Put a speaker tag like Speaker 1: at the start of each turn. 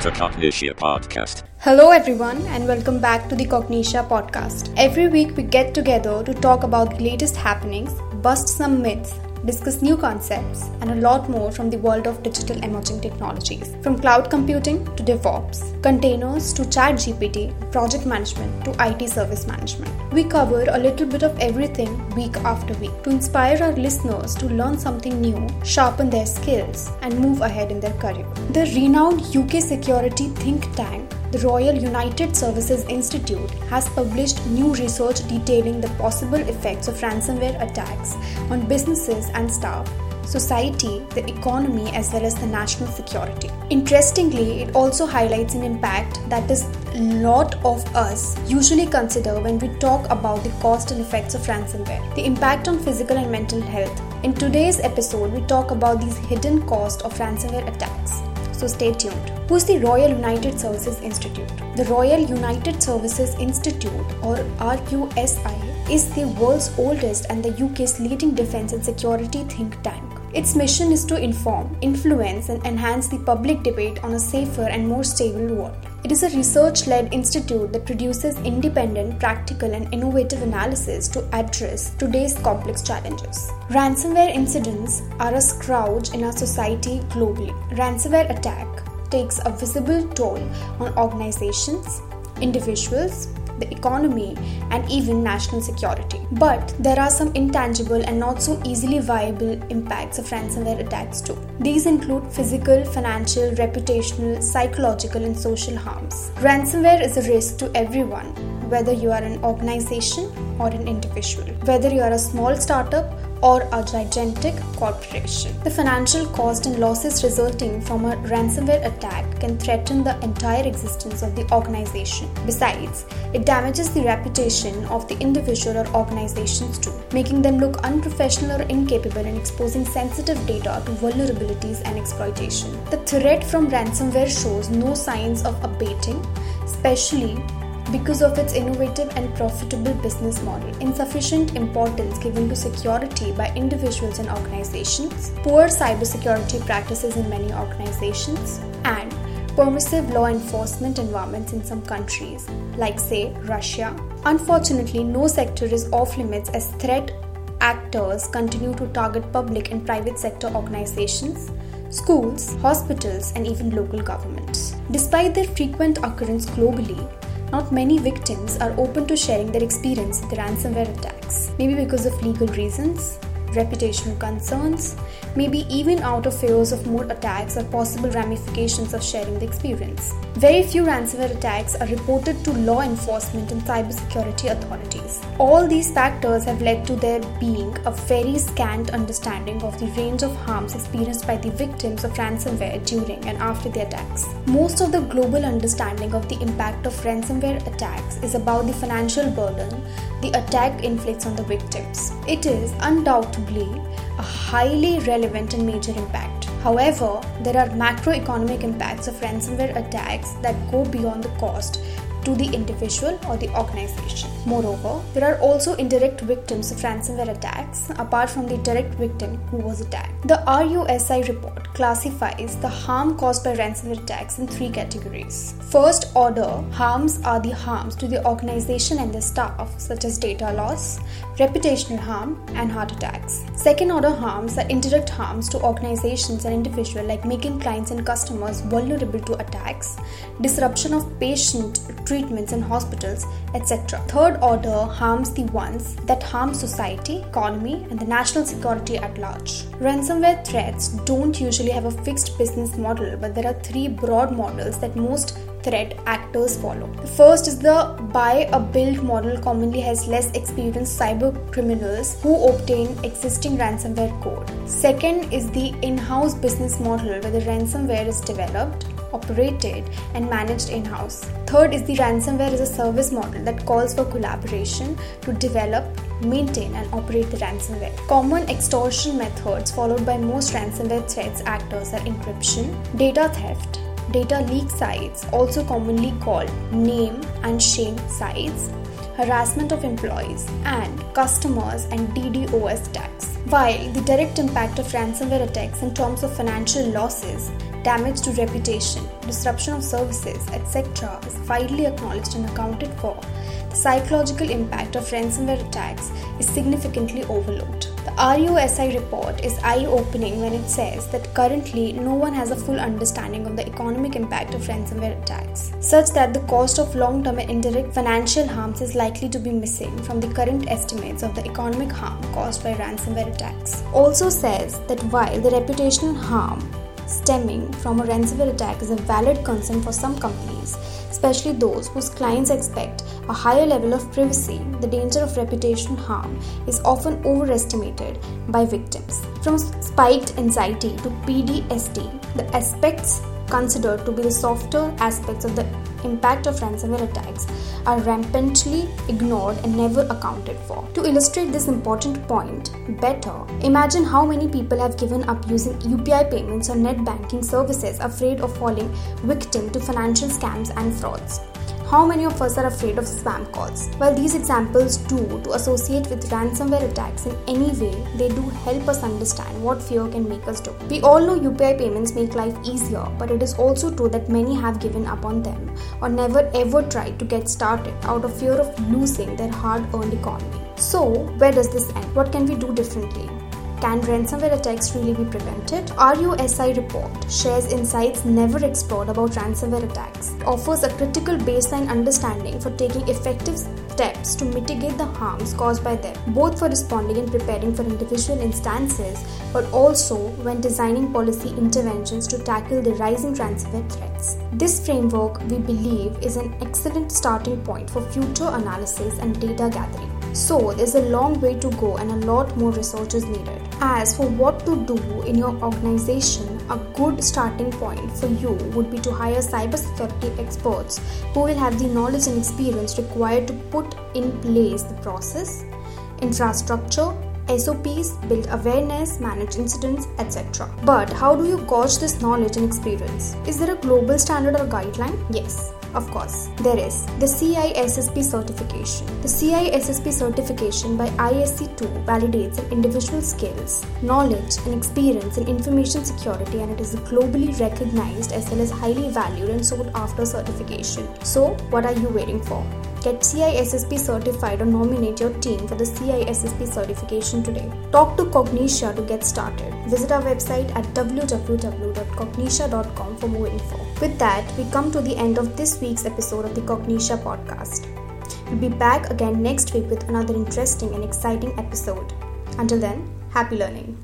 Speaker 1: to Cognixia Podcast.
Speaker 2: Hello, everyone, and welcome back to the Cognixia podcast. Every week, we get together to talk about the latest happenings, bust some myths, discuss new concepts, and a lot more from the world of digital emerging technologies. From cloud computing to DevOps, containers to ChatGPT, project management to IT service management. We cover a little bit of everything week after week to inspire our listeners to learn something new, sharpen their skills, and move ahead in their career. The renowned UK security think tank the Royal United Services Institute has published new research detailing the possible effects of ransomware attacks on businesses and staff, society, the economy, as well as the national security. Interestingly, it also highlights an impact that is lot of us usually consider when we talk about the cost and effects of ransomware the impact on physical and mental health in today's episode we talk about these hidden costs of ransomware attacks so stay tuned. Who's the Royal United Services Institute? The Royal United Services Institute, or RUSI, is the world's oldest and the UK's leading defense and security think tank. Its mission is to inform, influence, and enhance the public debate on a safer and more stable world. It is a research led institute that produces independent, practical, and innovative analysis to address today's complex challenges. Ransomware incidents are a scourge in our society globally. Ransomware attack takes a visible toll on organizations, individuals, the economy, and even national security. But there are some intangible and not so easily viable impacts of ransomware attacks too. These include physical, financial, reputational, psychological, and social harms. Ransomware is a risk to everyone, whether you are an organization or an individual, whether you are a small startup or a gigantic corporation. The financial cost and losses resulting from a ransomware attack can threaten the entire existence of the organization. Besides, it damages the reputation of the individual or organizations too, making them look unprofessional or incapable in exposing sensitive data to vulnerabilities and exploitation. The threat from ransomware shows no signs of abating, especially because of its innovative and profitable business model, insufficient importance given to security by individuals and organizations, poor cybersecurity practices in many organizations, and permissive law enforcement environments in some countries, like, say, Russia. Unfortunately, no sector is off limits as threat actors continue to target public and private sector organizations schools, hospitals, and even local governments. Despite their frequent occurrence globally, not many victims are open to sharing their experience with ransomware attacks, maybe because of legal reasons, reputational concerns, maybe even out of fears of more attacks or possible ramifications of sharing the experience. Very few ransomware attacks are reported to law enforcement and cybersecurity authorities. All these factors have led to there being a very scant understanding of the range of harms experienced by the victims of ransomware during and after the attacks. Most of the global understanding of the impact of ransomware attacks is about the financial burden the attack inflicts on the victims. It is undoubtedly a highly relevant and major impact. However, there are macroeconomic impacts of ransomware attacks that go beyond the cost to the individual or the organization. Moreover, there are also indirect victims of ransomware attacks apart from the direct victim who was attacked. The RUSI report classifies the harm caused by ransomware attacks in three categories. First order harms are the harms to the organization and the staff, such as data loss, reputational harm, and heart attacks. Second order harms are indirect harms to organizations and individuals, like making clients and customers vulnerable to attacks, disruption of patient treatments in hospitals, etc. Third order harms the ones that harm society, economy, and the national security at large. Ransomware threats don't usually have a fixed business model, but there are three broad models that most threat actors follow. The first is the buy a build model commonly has less experienced cyber criminals who obtain existing ransomware code. Second is the in-house business model where the ransomware is developed operated, and managed in house. Third is the ransomware as a service model that calls for collaboration to develop, maintain, and operate the ransomware. Common extortion methods followed by most ransomware threats actors are encryption, data theft, data leak sites, also commonly called name and shame sites, harassment of employees, and customers and DDoS attacks. While the direct impact of ransomware attacks in terms of financial losses, damage to reputation, disruption of services, etc., is widely acknowledged and accounted for, the psychological impact of ransomware attacks is significantly overlooked. The RUSI report is eye opening when it says that currently no one has a full understanding of the economic impact of ransomware attacks, such that the cost of long term and indirect financial harms is likely to be missing from the current estimates of the economic harm caused by ransomware attacks. Also says that while the reputational harm stemming from a ransomware attack is a valid concern for some companies, especially those whose clients expect a higher level of privacy, the danger of reputation harm is often overestimated by victims. From spiked anxiety to PTSD, the aspects considered to be the softer aspects of the impact of ransomware attacks are rampantly ignored and never accounted for. To illustrate this important point better, imagine how many people have given up using UPI payments or net banking services afraid of falling victim to financial scams and frauds. How many of us are afraid of spam calls? While these examples do to associate with ransomware attacks in any way, they do help us understand what fear can make us do. We all know UPI payments make life easier, but it is also true that many have given up on them or never ever tried to get started out of fear of losing their hard earned economy. So, where does this end? What can we do differently? Can ransomware attacks really be prevented? RUSI report shares insights never explored about ransomware attacks, offers a critical baseline understanding for taking effective steps to mitigate the harms caused by them, both for responding and preparing for individual instances, but also when designing policy interventions to tackle the rising ransomware threats. This framework, we believe, is an excellent starting point for future analysis and data gathering. So, there's a long way to go and a lot more research is needed. As for what to do in your organization, a good starting point for you would be to hire cybersecurity experts who will have the knowledge and experience required to put in place the process, infrastructure, SOPs, build awareness, manage incidents, etc. But how do you gauge this knowledge and experience? Is there a global standard or guideline? Yes. Of course, there is the CISSP certification. The CISSP certification by ISC2 validates an individual's skills, knowledge, and experience in information security, and it is globally recognized as well as highly valued and sought after certification. So, what are you waiting for? Get CISSP certified or nominate your team for the CISSP certification today. Talk to Cognixia to get started. Visit our website at www.cognixia.com for more info. With that, we come to the end of this week's episode of the Cognixia podcast. We'll be back again next week with another interesting and exciting episode. Until then, happy learning.